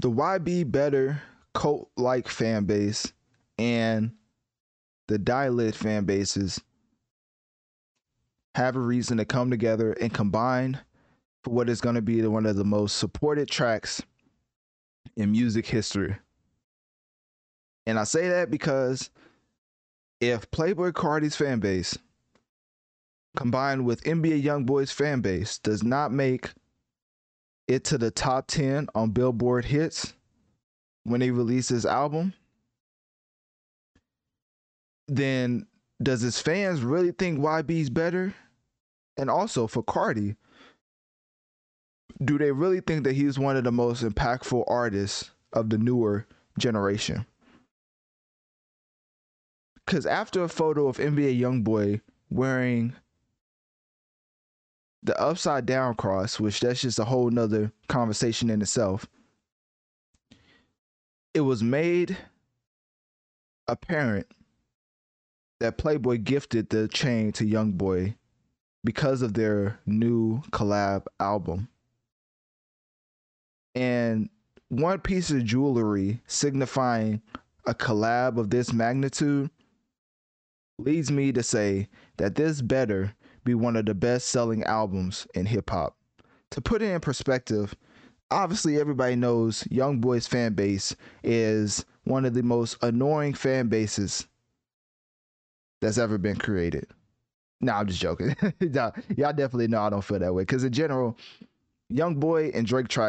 the YB Better cult like fan base and the Die Lit fan bases have a reason to come together and combine for what is going to be one of the most supported tracks in music history. And I say that because if Playboi Carti's fan base combined with NBA Youngboy's fan base does not make it to the top 10 on Billboard hits when he released his album, then does his fans really think YB's better? And also for Carti, do they really think that he's one of the most impactful artists of the newer generation? Because after a photo of NBA Youngboy wearing the upside down cross, which that's just a whole nother conversation in itself. It was made apparent that Playboi gifted the chain to Youngboy because of their new collab album. And one piece of jewelry signifying a collab of this magnitude leads me to say that this better be one of the best selling albums in hip hop. To put it in perspective, obviously everybody knows Young Boy's fan base is one of the most annoying fan bases that's ever been created. No, nah, I'm just joking. y'all definitely know I don't feel that way because in general, Young Boy and Drake try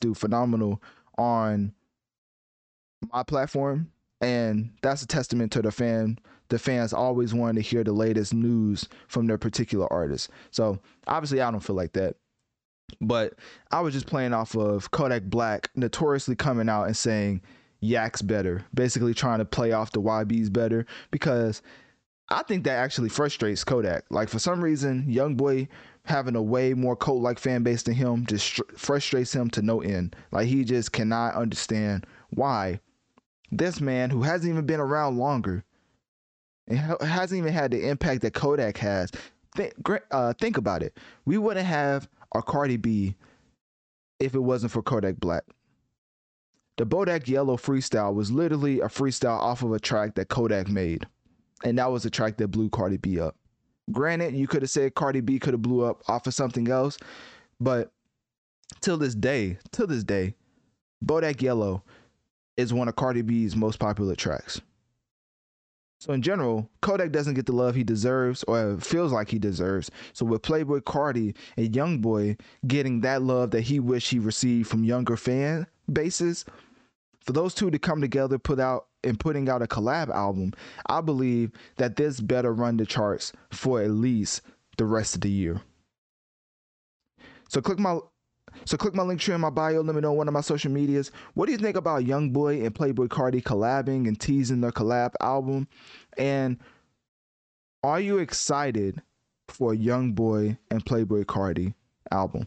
do phenomenal on my platform, and that's a testament to the fan. The fans always wanting to hear the latest news from their particular artist. So obviously, I don't feel like that. But I was just playing off of Kodak Black notoriously coming out and saying Yak's better, basically trying to play off the YB's better because I think that actually frustrates Kodak. Like for some reason, Young Boy having a way more cult like fan base than him just frustrates him to no end. Like he just cannot understand why this man who hasn't even been around longer and hasn't even had the impact that Kodak has. Think, uh, think about it. We wouldn't have a Cardi B if it wasn't for Kodak Black. The Bodak Yellow freestyle was literally a freestyle off of a track that Kodak made. And that was a track that blew Cardi B up. Granted, you could have said Cardi B could have blew up off of something else, but till this day, till this day, Bodak Yellow is one of Cardi B's most popular tracks. So in general, Kodak doesn't get the love he deserves or feels like he deserves. So with Playboi Carti and Youngboy getting that love that he wished he received from younger fan bases, for those two to come together, put out and putting out a collab album, I believe that this better run the charts for at least the rest of the year. So click my so click my link tree in my bio. Let me know on one of my social medias. What do you think about Young Boy and Playboi Carti collabing and teasing their collab album? And are you excited for Young Boy and Playboi Carti album?